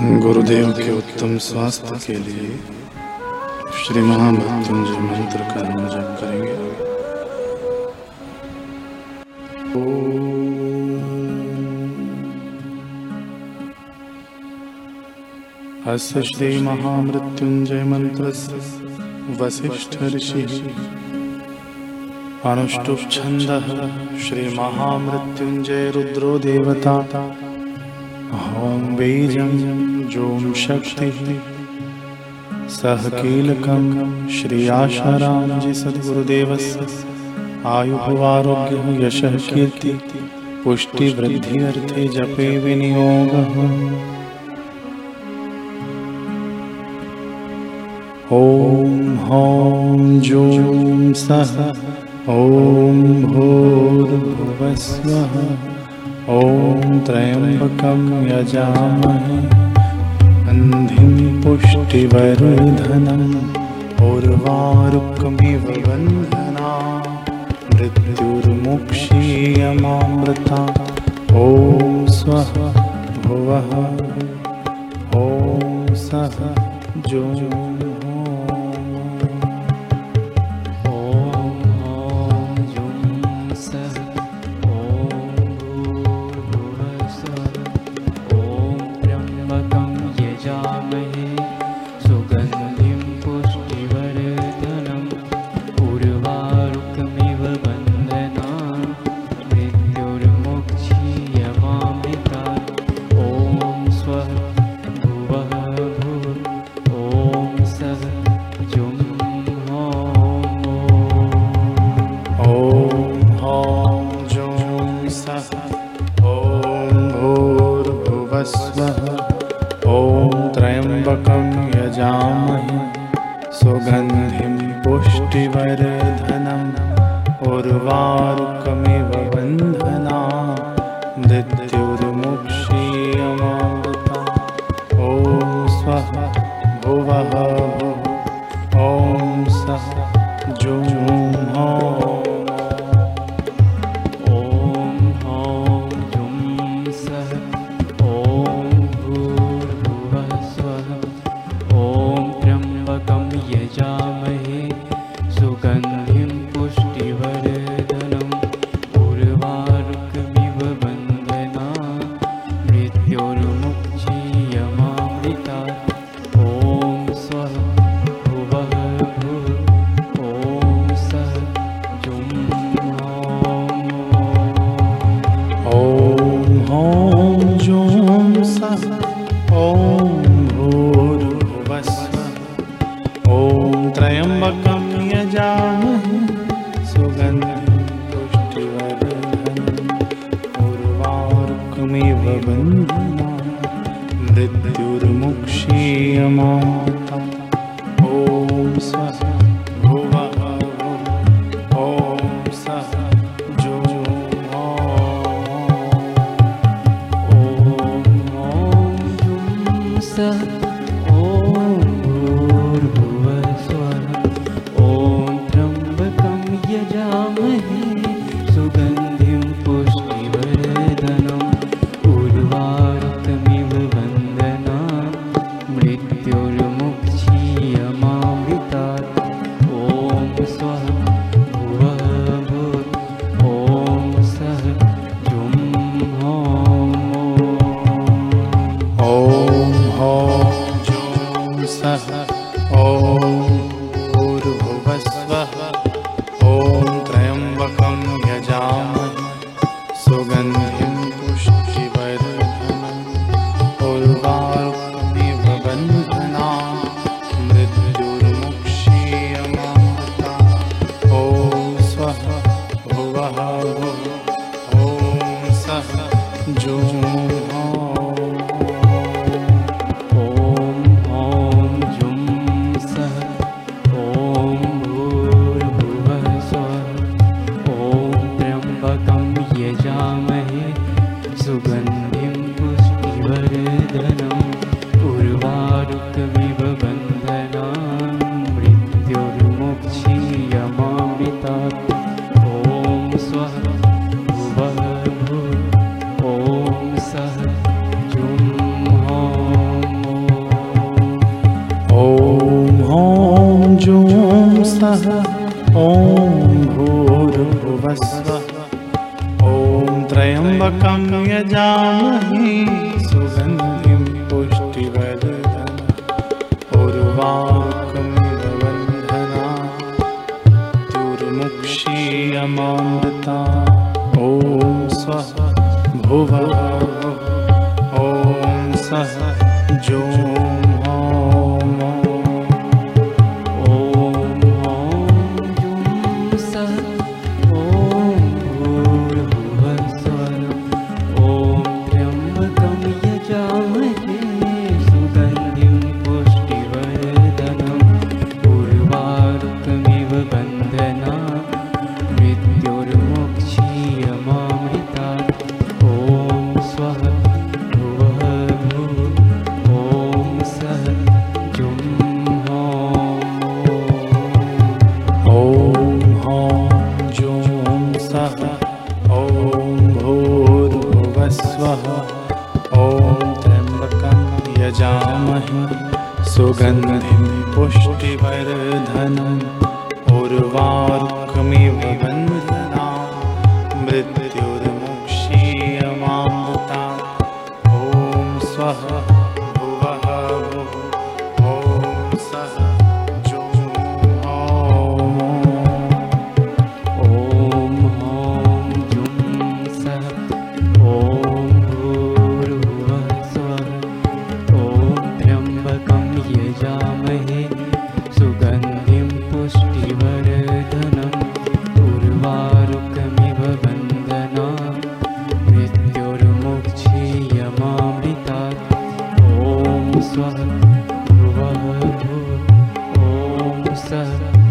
गुरुदेव के उत्तम स्वास्थ्य के लिए श्री महामृत्युंजय मंत्र का हम जप करेंगे। अस्य श्री महामृत्युंजय मंत्र वशिष्ठ ऋषि। अनुष्टुप छंद श्री महामृत्युंजय रुद्रो देवता। ॐ बीजं जों शक्तिः। सह कीलकं श्री आशारामजी सद्गुरुदेवस्य आयुः यशः कीर्ति पुष्टिवृद्ध्यर्थे जपे विनियोगः। ॐ हौं जूं सः ॐ भूर्भुवस्वः ॐ त्र्यम्बकं यजामहे। अन्धिं पुष्टिवर्धनम् उर्वारुकमिव बन्धना मृत्युर्मुक्षीयमामृता। ॐ स्वः भुवः। ॐ सः जो सुगन्धिं पुष्टिवर्धनम् उर्वारुकमिव बन्धना दित्युर्मुक्षीयमावृता ॐ ॐ जुं ॐ हो जुं सः ॐ भूर्भवस्वः। ॐ त्र्यम्बकं यजामहे सुगन्धिं पुष्टिवर्धन उर्वाकं पुष्टिवदुर्वाकवर्धना दुर्मुक्षीयमामृता ॐ स्वः। ॐ सः जो पुष्टिवर्धनम् उर्वारुकमिव वन्दना मृत्युर्मुक्षीयमामृता स्वाहा भुवः भुव ॐ सः